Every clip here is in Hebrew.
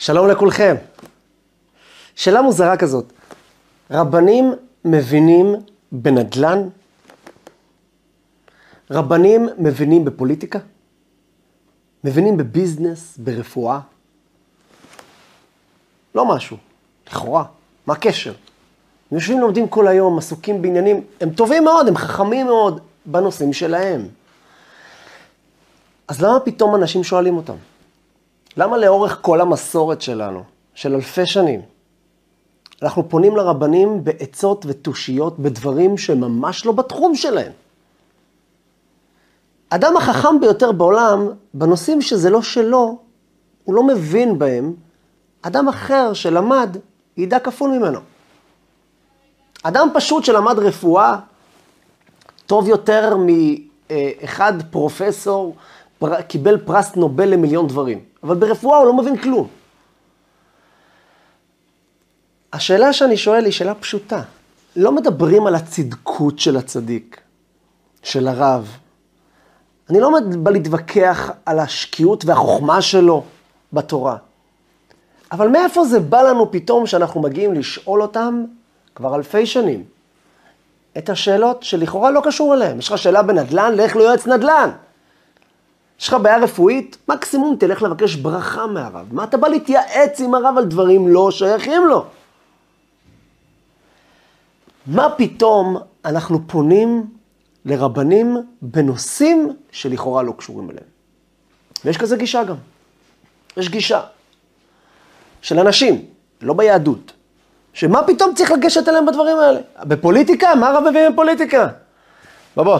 שלום לכולכם. שאלה מוזרה כזאת, רבנים מבינים בנדל"ן? רבנים מבינים בפוליטיקה? מבינים בביזנס, ברפואה? לא משהו, לכאורה, מה הקשר? הם יושבים לומדים כל היום, עסוקים בעניינים, הם טובים מאוד, הם חכמים מאוד בנושאים שלהם. אז למה פתאום אנשים שואלים אותם? למה לאורך כל המסורת שלנו, של אלפי שנים, אנחנו פונים לרבנים בעצות ותושיות בדברים שהם ממש לא בתחום שלהם? אדם החכם ביותר בעולם, בנושאים שזה לא שלו, הוא לא מבין בהם, אדם אחר שלמד, ידע כפול ממנו. אדם פשוט שלמד רפואה, טוב יותר מאחד פרופסור, פר... קיבל פרס נובל למיליון דברים, אבל ברפואה הוא לא מבין כלום. השאלה שאני שואל היא שאלה פשוטה. לא מדברים על הצדקות של הצדיק, של הרב. אני לא בא להתווכח על השקיעות והחוכמה שלו בתורה. אבל מאיפה זה בא לנו פתאום שאנחנו מגיעים לשאול אותם כבר אלפי שנים את השאלות שלכאורה לא קשור אליהן. יש לך שאלה בנדל"ן, לך ליועץ נדל"ן. יש לך בעיה רפואית, מקסימום תלך לבקש ברכה מהרב. מה אתה בא להתייעץ עם הרב על דברים לא שייכים לו? מה פתאום אנחנו פונים לרבנים בנושאים שלכאורה לא קשורים אליהם? ויש כזה גישה גם. יש גישה של אנשים, לא ביהדות, שמה פתאום צריך לגשת אליהם בדברים האלה? בפוליטיקה? מה הרב מביא בפוליטיקה? בוא בוא,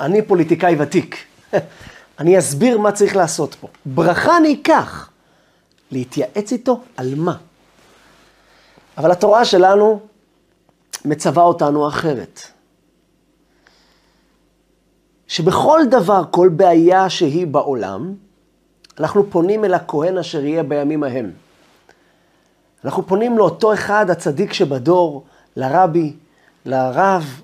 אני פוליטיקאי ותיק. אני אסביר מה צריך לעשות פה. ברכה אני אקח. להתייעץ איתו על מה? אבל התורה שלנו מצווה אותנו אחרת. שבכל דבר, כל בעיה שהיא בעולם, אנחנו פונים אל הכהן אשר יהיה בימים ההם. אנחנו פונים לאותו אחד, הצדיק שבדור, לרבי, לרב,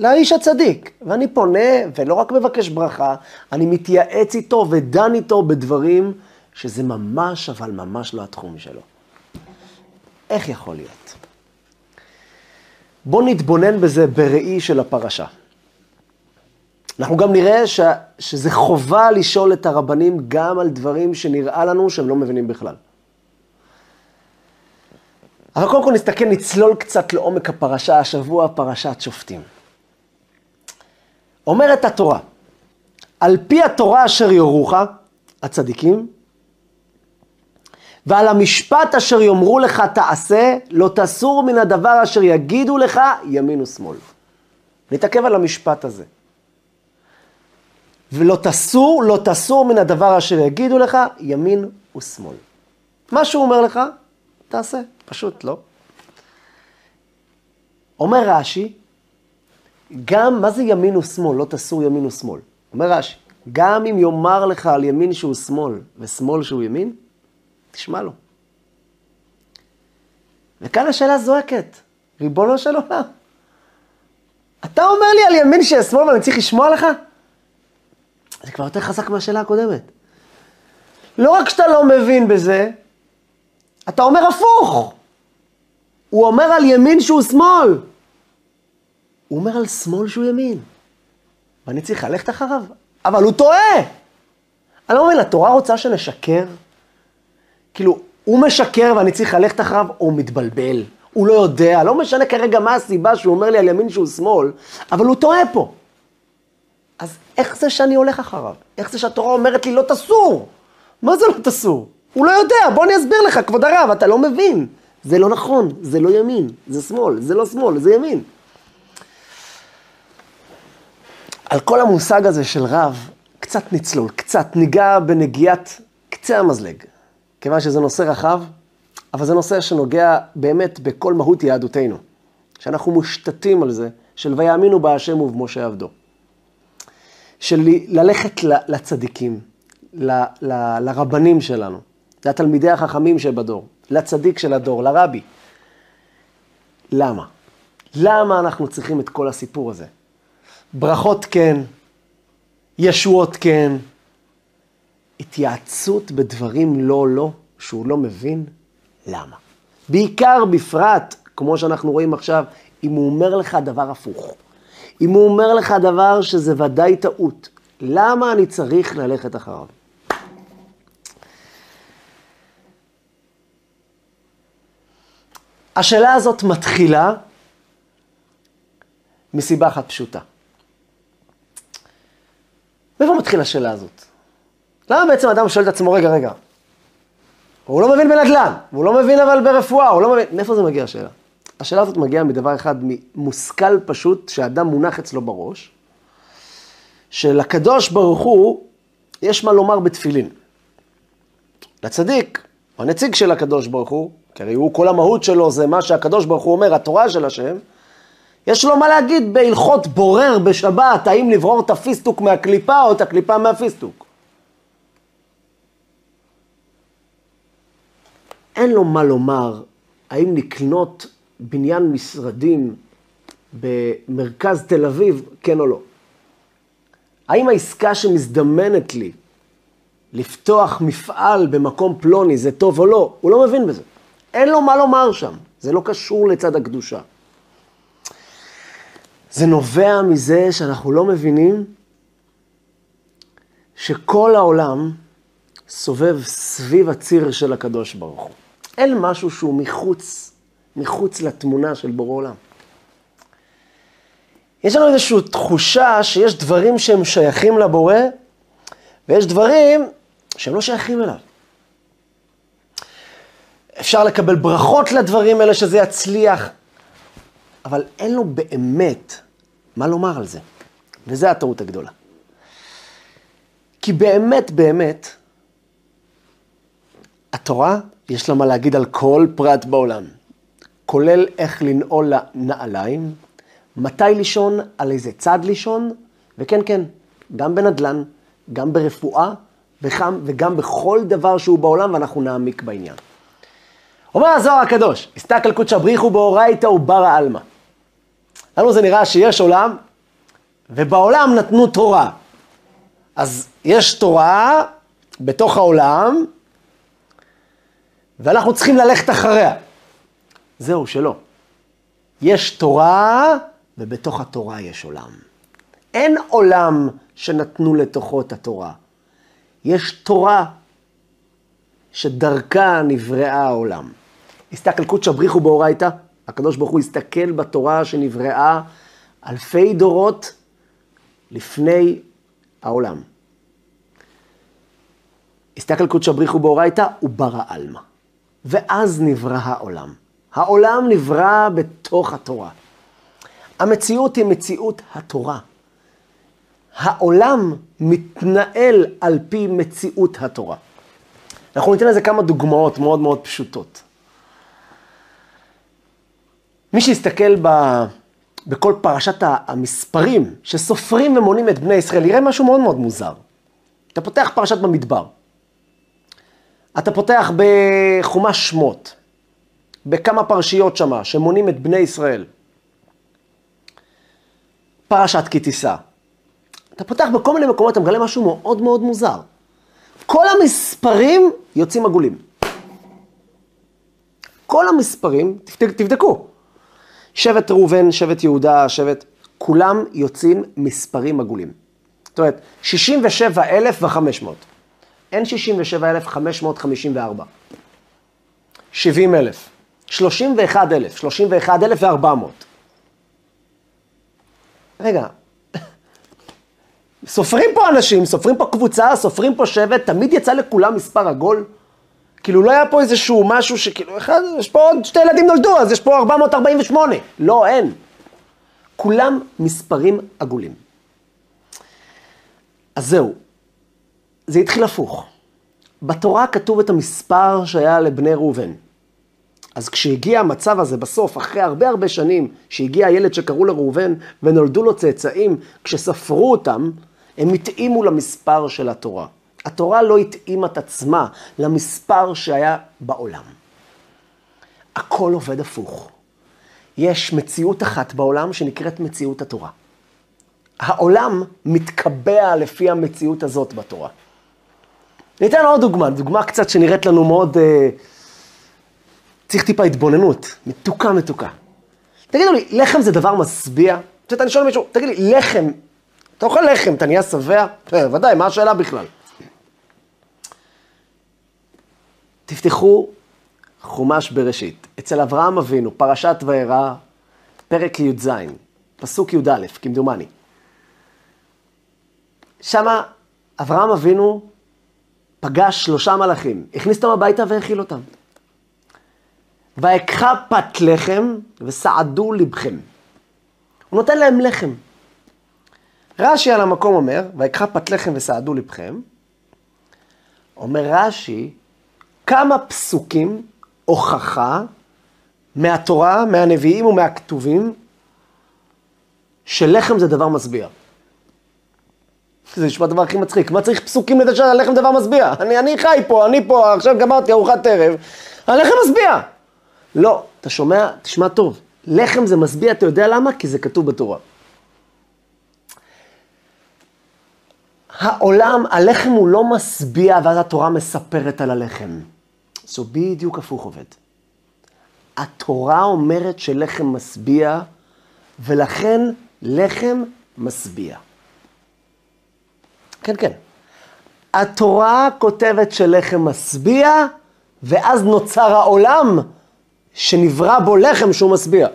לאיש הצדיק. ואני פונה, ולא רק מבקש ברכה, אני מתייעץ איתו ודן איתו בדברים שזה ממש, אבל ממש לא התחום שלו. איך יכול להיות? בואו נתבונן בזה בראי של הפרשה. אנחנו גם נראה ש... שזה חובה לשאול את הרבנים גם על דברים שנראה לנו שהם לא מבינים בכלל. אבל קודם כל נסתכל, נצלול קצת לעומק הפרשה, השבוע פרשת שופטים. אומרת התורה, על פי התורה אשר יורוך, הצדיקים, ועל המשפט אשר יאמרו לך תעשה, לא תסור מן הדבר אשר יגידו לך ימין ושמאל. נתעכב על המשפט הזה. ולא תסור, לא תסור מן הדבר אשר יגידו לך ימין ושמאל. מה שהוא אומר לך, תעשה, פשוט לא. אומר רש"י, גם, מה זה ימין ושמאל? לא תסור ימין ושמאל. אומר רש"י, גם אם יאמר לך על ימין שהוא שמאל ושמאל שהוא ימין, תשמע לו. וכאן השאלה זועקת, ריבונו של עולם, אתה אומר לי על ימין שיש שמאל ואני צריך לשמוע לך? זה כבר יותר חזק מהשאלה הקודמת. לא רק שאתה לא מבין בזה, אתה אומר הפוך. הוא אומר על ימין שהוא שמאל. הוא אומר על שמאל שהוא ימין. ואני צריך ללכת אחריו. אבל הוא טועה. אני לא מבין, התורה רוצה שנשקר? כאילו, הוא משקר ואני צריך ללכת אחריו, הוא מתבלבל. הוא לא יודע, לא משנה כרגע מה הסיבה שהוא אומר לי על ימין שהוא שמאל, אבל הוא טועה פה. אז איך זה שאני הולך אחריו? איך זה שהתורה אומרת לי לא תסור? מה זה לא תסור? הוא לא יודע, בוא אני אסביר לך, כבוד הרב, אתה לא מבין. זה לא נכון, זה לא ימין, זה שמאל, זה לא שמאל, זה ימין. על כל המושג הזה של רב, קצת נצלול, קצת ניגע בנגיעת קצה המזלג. כיוון שזה נושא רחב, אבל זה נושא שנוגע באמת בכל מהות יהדותנו. שאנחנו מושתתים על זה, של ויאמינו בהשם ובמשה עבדו. של ללכת לצדיקים, ל, ל, לרבנים שלנו, לתלמידי החכמים שבדור, לצדיק של הדור, לרבי. למה? למה אנחנו צריכים את כל הסיפור הזה? ברכות כן, ישועות כן, התייעצות בדברים לא לא, שהוא לא מבין למה. בעיקר בפרט, כמו שאנחנו רואים עכשיו, אם הוא אומר לך דבר הפוך. אם הוא אומר לך דבר שזה ודאי טעות, למה אני צריך ללכת אחריו? השאלה הזאת מתחילה מסיבה אחת פשוטה. מאיפה מתחילה השאלה הזאת? למה בעצם אדם שואל את עצמו, רגע, רגע, הוא לא מבין בנדל"ן, והוא לא מבין אבל ברפואה, הוא לא מבין, מאיפה זה מגיע השאלה? השאלה הזאת מגיעה מדבר אחד מושכל פשוט, שאדם מונח אצלו בראש, שלקדוש ברוך הוא יש מה לומר בתפילין. לצדיק, הנציג של הקדוש ברוך הוא, כי הרי הוא, כל המהות שלו זה מה שהקדוש ברוך הוא אומר, התורה של השם, יש לו מה להגיד בהלכות בורר בשבת, האם לברור את הפיסטוק מהקליפה או את הקליפה מהפיסטוק. אין לו מה לומר האם לקנות בניין משרדים במרכז תל אביב, כן או לא. האם העסקה שמזדמנת לי לפתוח מפעל במקום פלוני זה טוב או לא, הוא לא מבין בזה. אין לו מה לומר שם, זה לא קשור לצד הקדושה. זה נובע מזה שאנחנו לא מבינים שכל העולם סובב סביב הציר של הקדוש ברוך הוא. אין משהו שהוא מחוץ, מחוץ לתמונה של בורא עולם. יש לנו איזושהי תחושה שיש דברים שהם שייכים לבורא, ויש דברים שהם לא שייכים אליו. אפשר לקבל ברכות לדברים האלה שזה יצליח, אבל אין לו באמת מה לומר על זה. וזו הטעות הגדולה. כי באמת, באמת, התורה, יש לה מה להגיד על כל פרט בעולם, כולל איך לנעול לנעליים, מתי לישון, על איזה צד לישון, וכן, כן, גם בנדל"ן, גם ברפואה, וגם, וגם בכל דבר שהוא בעולם, ואנחנו נעמיק בעניין. אומר הזוהר הקדוש, הסתכל קודשא בריחו באורייתא וברא עלמא. לנו זה נראה שיש עולם, ובעולם נתנו תורה. אז יש תורה בתוך העולם, ואנחנו צריכים ללכת אחריה. זהו, שלא. יש תורה, ובתוך התורה יש עולם. אין עולם שנתנו לתוכו את התורה. יש תורה שדרכה נבראה העולם. הסתכל קודשא בריחו באורייתא, הקדוש ברוך הוא הסתכל בתורה שנבראה אלפי דורות לפני העולם. הסתכל קודשא בריחו באורייתא, הוא ברא עלמא. ואז נברא העולם. העולם נברא בתוך התורה. המציאות היא מציאות התורה. העולם מתנהל על פי מציאות התורה. אנחנו ניתן לזה כמה דוגמאות מאוד מאוד פשוטות. מי שיסתכל ב, בכל פרשת המספרים שסופרים ומונים את בני ישראל, יראה משהו מאוד מאוד מוזר. אתה פותח פרשת במדבר, אתה פותח בחומש שמות, בכמה פרשיות שמה, שמונים את בני ישראל. פרשת כי תישא. אתה פותח בכל מיני מקומות, אתה מגלה משהו מאוד מאוד מוזר. כל המספרים יוצאים עגולים. כל המספרים, תבדקו. שבט ראובן, שבט יהודה, שבט, כולם יוצאים מספרים עגולים. זאת אומרת, 67,500. אין 67,554. 70,000. 31,000. 31,400. רגע, סופרים פה אנשים, סופרים פה קבוצה, סופרים פה שבט, תמיד יצא לכולם מספר עגול. כאילו לא היה פה איזשהו משהו שכאילו, אחד, יש פה עוד שתי ילדים נולדו, אז יש פה 448. לא, אין. כולם מספרים עגולים. אז זהו, זה התחיל הפוך. בתורה כתוב את המספר שהיה לבני ראובן. אז כשהגיע המצב הזה בסוף, אחרי הרבה הרבה שנים, שהגיע הילד שקראו לו ראובן ונולדו לו צאצאים, כשספרו אותם, הם התאימו למספר של התורה. התורה לא התאימה את עצמה למספר שהיה בעולם. הכל עובד הפוך. יש מציאות אחת בעולם שנקראת מציאות התורה. העולם מתקבע לפי המציאות הזאת בתורה. ניתן עוד דוגמה, דוגמה קצת שנראית לנו מאוד... אה, צריך טיפה התבוננות, מתוקה מתוקה. תגידו לי, לחם זה דבר משביע? את יודעת, אני שואל מישהו, תגיד לי, לחם, אתה אוכל לחם, אתה נהיה שבע? כן, ודאי, מה השאלה בכלל? תפתחו חומש בראשית. אצל אברהם אבינו, פרשת וירא, פרק י"ז, פסוק י"א, כמדומני. שמה אברהם אבינו פגש שלושה מלאכים, הכניס אותם הביתה והאכיל אותם. ואקחה פת לחם וסעדו לבכם. הוא נותן להם לחם. רש"י על המקום אומר, ויקחה פת לחם וסעדו לבכם. אומר רש"י, כמה פסוקים הוכחה מהתורה, מהנביאים ומהכתובים, שלחם זה דבר משביע. זה נשמע הדבר הכי מצחיק. מה צריך פסוקים לזה שהלחם דבר משביע? אני, אני חי פה, אני פה, עכשיו גמרתי ארוחת ערב, הלחם משביע. לא, אתה שומע? תשמע טוב. לחם זה משביע, אתה יודע למה? כי זה כתוב בתורה. העולם, הלחם הוא לא משביע, ואז התורה מספרת על הלחם. זה בדיוק הפוך עובד. התורה אומרת שלחם משביע, ולכן לחם משביע. כן, כן. התורה כותבת שלחם משביע, ואז נוצר העולם שנברא בו לחם שהוא משביע.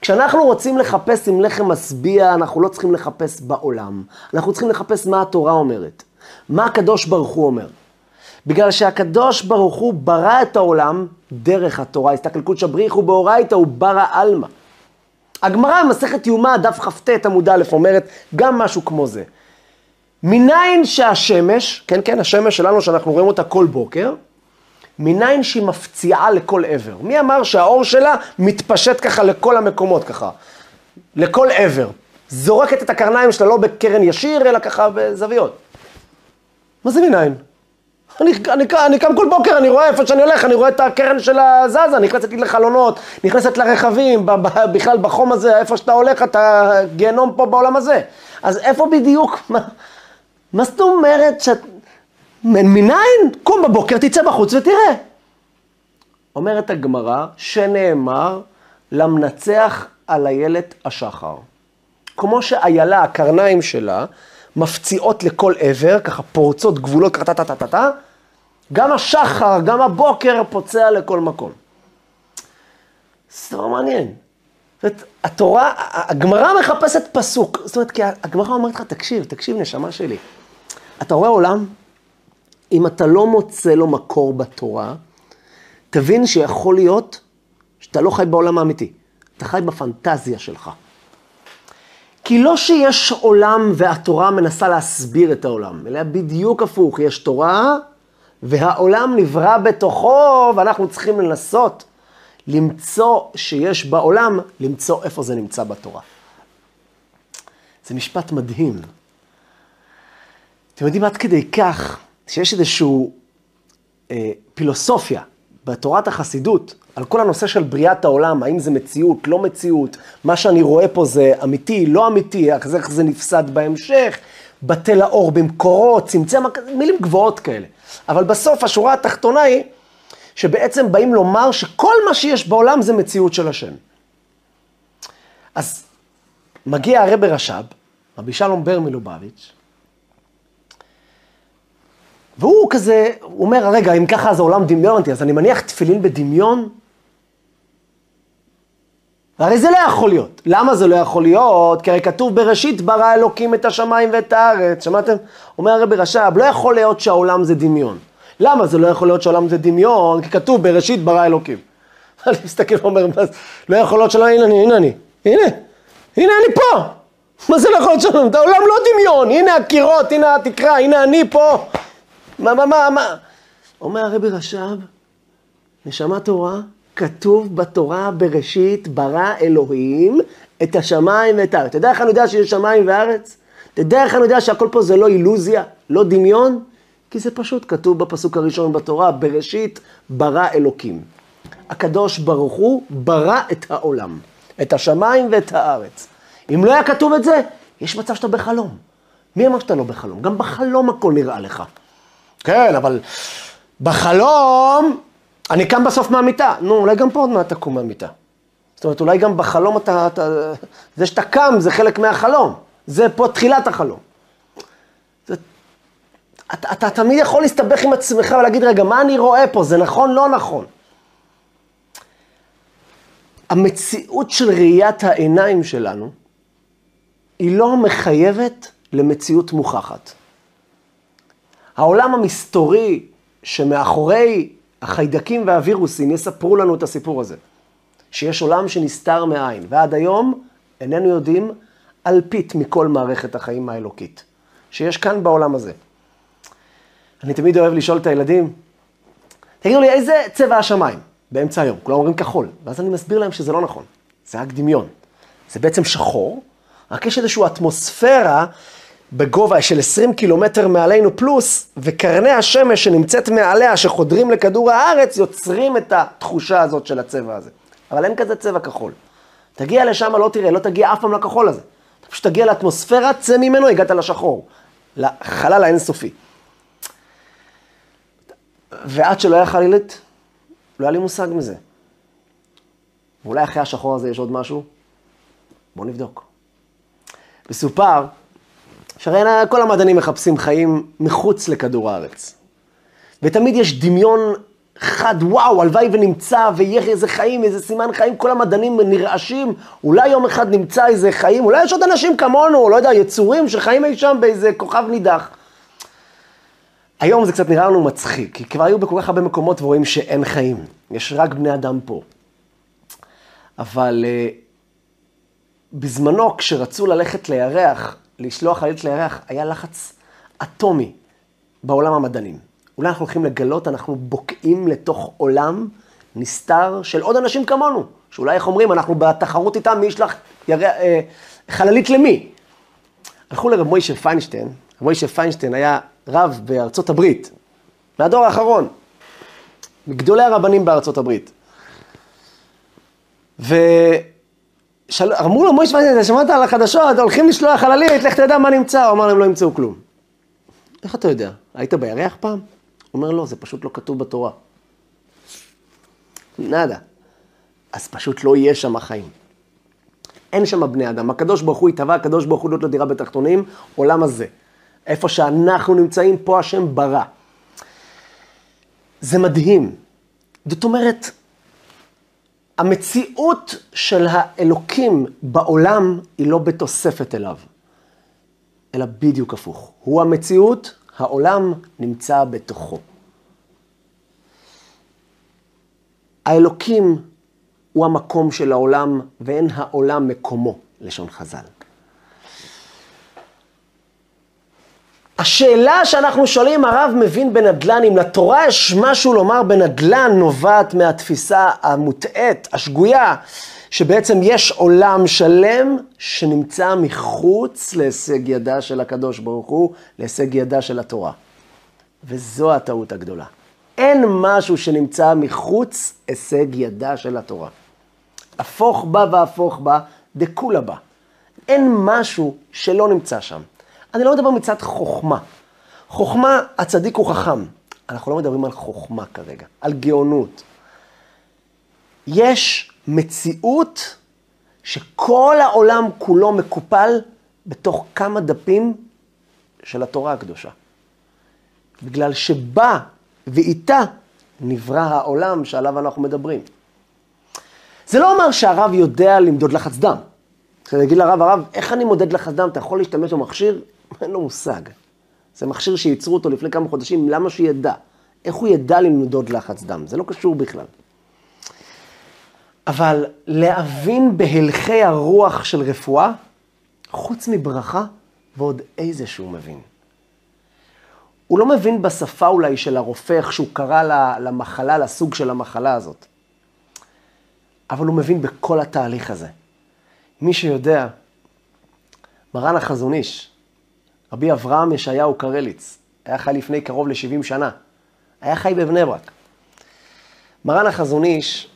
כשאנחנו רוצים לחפש אם לחם משביע, אנחנו לא צריכים לחפש בעולם. אנחנו צריכים לחפש מה התורה אומרת. מה הקדוש ברוך הוא אומר. בגלל שהקדוש ברוך הוא ברא את העולם דרך התורה. הסתכלות שבריחו באורייתא הוא ברא עלמא. הגמרא במסכת יומא, דף כ"ט עמוד א', אומרת גם משהו כמו זה. מניין שהשמש, כן כן, השמש שלנו שאנחנו רואים אותה כל בוקר, מניין שהיא מפציעה לכל עבר. מי אמר שהאור שלה מתפשט ככה לכל המקומות ככה? לכל עבר. זורקת את הקרניים שלה לא בקרן ישיר, אלא ככה בזוויות. מה זה מניין? אני, אני, אני קם כל בוקר, אני רואה איפה שאני הולך, אני רואה את הקרן של הזזה, נכנסת לי לחלונות, נכנסת לרכבים, בכלל בחום הזה, איפה שאתה הולך, אתה גיהנום פה בעולם הזה. אז איפה בדיוק, מה, מה זאת אומרת שאת... מניין? קום בבוקר, תצא בחוץ ותראה. אומרת הגמרא, שנאמר, למנצח על איילת השחר. כמו שאיילה, הקרניים שלה, מפציעות לכל עבר, ככה פורצות גבולות, ככה טה-טה-טה-טה, גם השחר, גם הבוקר פוצע לכל מקום. זה דבר מעניין. זאת אומרת, התורה, הגמרא מחפשת פסוק. זאת אומרת, כי הגמרא אומרת לך, תקשיב, תקשיב, נשמה שלי. אתה רואה עולם, אם אתה לא מוצא לו מקור בתורה, תבין שיכול להיות שאתה לא חי בעולם האמיתי, אתה חי בפנטזיה שלך. כי לא שיש עולם והתורה מנסה להסביר את העולם, אלא בדיוק הפוך, יש תורה והעולם נברא בתוכו, ואנחנו צריכים לנסות למצוא שיש בעולם, למצוא איפה זה נמצא בתורה. זה משפט מדהים. אתם יודעים, עד כדי כך, שיש איזושהי אה, פילוסופיה בתורת החסידות, על כל הנושא של בריאת העולם, האם זה מציאות, לא מציאות, מה שאני רואה פה זה אמיתי, לא אמיתי, איך זה נפסד בהמשך, בטל האור במקורות, צמצם, מילים גבוהות כאלה. אבל בסוף השורה התחתונה היא שבעצם באים לומר שכל מה שיש בעולם זה מציאות של השם. אז מגיע הרב רש"ב, רבי שלום בר מלובביץ', והוא כזה, הוא אומר, רגע, אם ככה אז העולם דמיונתי, אז אני מניח תפילין בדמיון? הרי זה לא יכול להיות. למה זה לא יכול להיות? כי הרי כתוב בראשית ברא אלוקים את השמיים ואת הארץ. שמעתם? אומר הרבי רש"ב, לא יכול להיות שהעולם זה דמיון. למה זה לא יכול להיות שהעולם זה דמיון? כי כתוב בראשית ברא אלוקים. אני מסתכל ואומר, לא יכול להיות שלא, הנה אני, הנה אני, הנה, הנה אני פה. מה זה לא יכול להיות שהעולם? העולם לא דמיון, הנה הקירות, הנה התקרה, הנה אני פה. מה, מה, מה, מה? אומר הרבי רש"ב, נשמה תורה, כתוב בתורה בראשית ברא אלוהים את השמיים ואת הארץ. אתה יודע איך אני יודע שיש שמיים וארץ? אתה יודע איך אני יודע שהכל פה זה לא אילוזיה, לא דמיון? כי זה פשוט כתוב בפסוק הראשון בתורה, בראשית ברא אלוקים. הקדוש ברוך הוא ברא את העולם, את השמיים ואת הארץ. אם לא היה כתוב את זה, יש מצב שאתה בחלום. מי אמר שאתה לא בחלום? גם בחלום הכל נראה לך. כן, אבל בחלום אני קם בסוף מהמיטה. נו, אולי גם פה עוד מעט תקום מהמיטה. זאת אומרת, אולי גם בחלום אתה, אתה... זה שאתה קם זה חלק מהחלום. זה פה תחילת החלום. זה, אתה, אתה תמיד יכול להסתבך עם עצמך ולהגיד, רגע, מה אני רואה פה? זה נכון, לא נכון. המציאות של ראיית העיניים שלנו היא לא מחייבת למציאות מוכחת. העולם המסתורי שמאחורי החיידקים והווירוסים יספרו לנו את הסיפור הזה. שיש עולם שנסתר מעין, ועד היום איננו יודעים אלפית מכל מערכת החיים האלוקית, שיש כאן בעולם הזה. אני תמיד אוהב לשאול את הילדים, תגידו לי, איזה צבע השמיים באמצע היום? כולם אומרים כחול, ואז אני מסביר להם שזה לא נכון, זה רק דמיון. זה בעצם שחור, רק יש איזושהי אטמוספירה בגובה של 20 קילומטר מעלינו פלוס, וקרני השמש שנמצאת מעליה, שחודרים לכדור הארץ, יוצרים את התחושה הזאת של הצבע הזה. אבל אין כזה צבע כחול. תגיע לשם, לא תראה, לא תגיע אף פעם לכחול הזה. אתה פשוט תגיע לאטמוספירה, צא ממנו, הגעת לשחור. לחלל האינסופי. ועד שלא היה חלילית, לא היה לי מושג מזה. ואולי אחרי השחור הזה יש עוד משהו? בואו נבדוק. מסופר שהרי כל המדענים מחפשים חיים מחוץ לכדור הארץ. ותמיד יש דמיון חד, וואו, הלוואי ונמצא, ויהיה איזה חיים, איזה סימן חיים, כל המדענים נרעשים, אולי יום אחד נמצא איזה חיים, אולי יש עוד אנשים כמונו, לא יודע, יצורים שחיים אי שם באיזה כוכב נידח. היום זה קצת נראה לנו מצחיק, כי כבר היו בכל כך הרבה מקומות ורואים שאין חיים, יש רק בני אדם פה. אבל uh, בזמנו, כשרצו ללכת לירח, לשלוח חללית לירח, היה לחץ אטומי בעולם המדענים. אולי אנחנו הולכים לגלות, אנחנו בוקעים לתוך עולם נסתר של עוד אנשים כמונו, שאולי, איך אומרים, אנחנו בתחרות איתם, מי ישלח יר... אה, חללית למי? הלכו לרב מוישה פיינשטיין, רב מוישה פיינשטיין היה רב בארצות הברית, מהדור האחרון, מגדולי הרבנים בארצות הברית. ואמרו לו, מוישה פיינשטיין, שמעת על החדשות, הולכים לשלוח חללית, לך תדע מה נמצא, הוא אמר להם, לא ימצאו כלום. איך אתה יודע? היית בירח פעם? הוא אומר, לא, זה פשוט לא כתוב בתורה. נאדה. אז פשוט לא יהיה שם חיים. אין שם בני אדם. הקדוש ברוך הוא התהווה, הקדוש ברוך הוא לא דירה בתחתונים, עולם הזה. איפה שאנחנו נמצאים, פה השם ברא. זה מדהים. זאת אומרת, המציאות של האלוקים בעולם היא לא בתוספת אליו, אלא בדיוק הפוך. הוא המציאות, העולם נמצא בתוכו. האלוקים הוא המקום של העולם, ואין העולם מקומו, לשון חז"ל. השאלה שאנחנו שואלים, הרב מבין בנדל"ן, אם לתורה יש משהו לומר בנדל"ן, נובעת מהתפיסה המוטעית, השגויה, שבעצם יש עולם שלם שנמצא מחוץ להישג ידה של הקדוש ברוך הוא, להישג ידה של התורה. וזו הטעות הגדולה. אין משהו שנמצא מחוץ הישג ידה של התורה. הפוך בה והפוך בה, דכולה בה. אין משהו שלא נמצא שם. אני לא מדבר מצד חוכמה. חוכמה, הצדיק הוא חכם. אנחנו לא מדברים על חוכמה כרגע, על גאונות. יש מציאות שכל העולם כולו מקופל בתוך כמה דפים של התורה הקדושה. בגלל שבה ואיתה נברא העולם שעליו אנחנו מדברים. זה לא אומר שהרב יודע למדוד לחץ דם. אני אגיד לרב, הרב, איך אני מודד לחץ דם? אתה יכול להשתמש במכשיר? אין לו מושג. זה מכשיר שייצרו אותו לפני כמה חודשים, למה שידע? איך הוא ידע למדוד לחץ דם? זה לא קשור בכלל. אבל להבין בהלכי הרוח של רפואה, חוץ מברכה ועוד איזה שהוא מבין. הוא לא מבין בשפה אולי של הרופא, איך שהוא קרא למחלה, לסוג של המחלה הזאת. אבל הוא מבין בכל התהליך הזה. מי שיודע, מרן החזון איש, רבי אברהם ישעיהו קרליץ, היה חי לפני קרוב ל-70 שנה. היה חי בבני ברק. מרן החזון איש,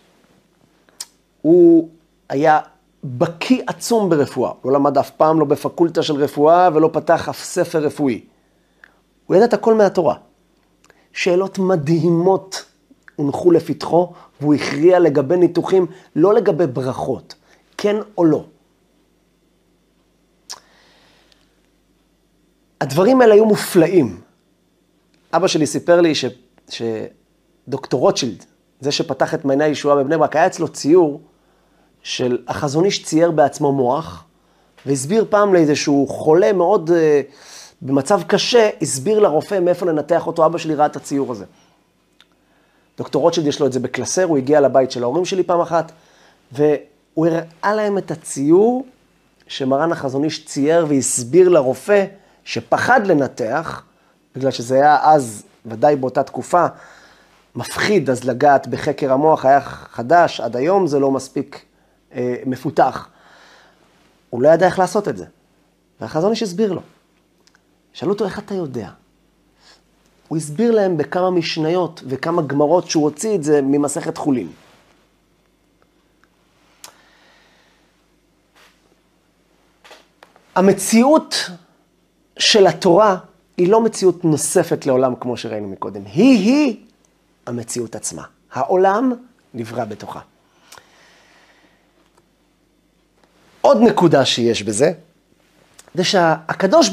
הוא היה בקיא עצום ברפואה. לא למד אף פעם לא בפקולטה של רפואה ולא פתח אף ספר רפואי. הוא ידע את הכל מהתורה. שאלות מדהימות הונחו לפתחו, והוא הכריע לגבי ניתוחים, לא לגבי ברכות, כן או לא. הדברים האלה היו מופלאים. אבא שלי סיפר לי ש... שדוקטור רוטשילד, זה שפתח את מעייני הישועה בבני ברק, היה אצלו ציור של החזון איש צייר בעצמו מוח, והסביר פעם לאיזשהו חולה מאוד uh, במצב קשה, הסביר לרופא מאיפה לנתח אותו, אבא שלי ראה את הציור הזה. דוקטור רוטשילד יש לו את זה בקלסר, הוא הגיע לבית של ההורים שלי פעם אחת, והוא הראה להם את הציור שמרן החזון איש צייר והסביר לרופא שפחד לנתח, בגלל שזה היה אז, ודאי באותה תקופה, מפחיד אז לגעת בחקר המוח, היה חדש, עד היום זה לא מספיק אה, מפותח. הוא לא ידע איך לעשות את זה. והחזון איש הסביר לו. שאלו אותו, איך אתה יודע? הוא הסביר להם בכמה משניות וכמה גמרות שהוא הוציא את זה ממסכת חולין. המציאות של התורה היא לא מציאות נוספת לעולם כמו שראינו מקודם. היא-היא המציאות עצמה. העולם נברא בתוכה. עוד נקודה שיש בזה, זה שהקדוש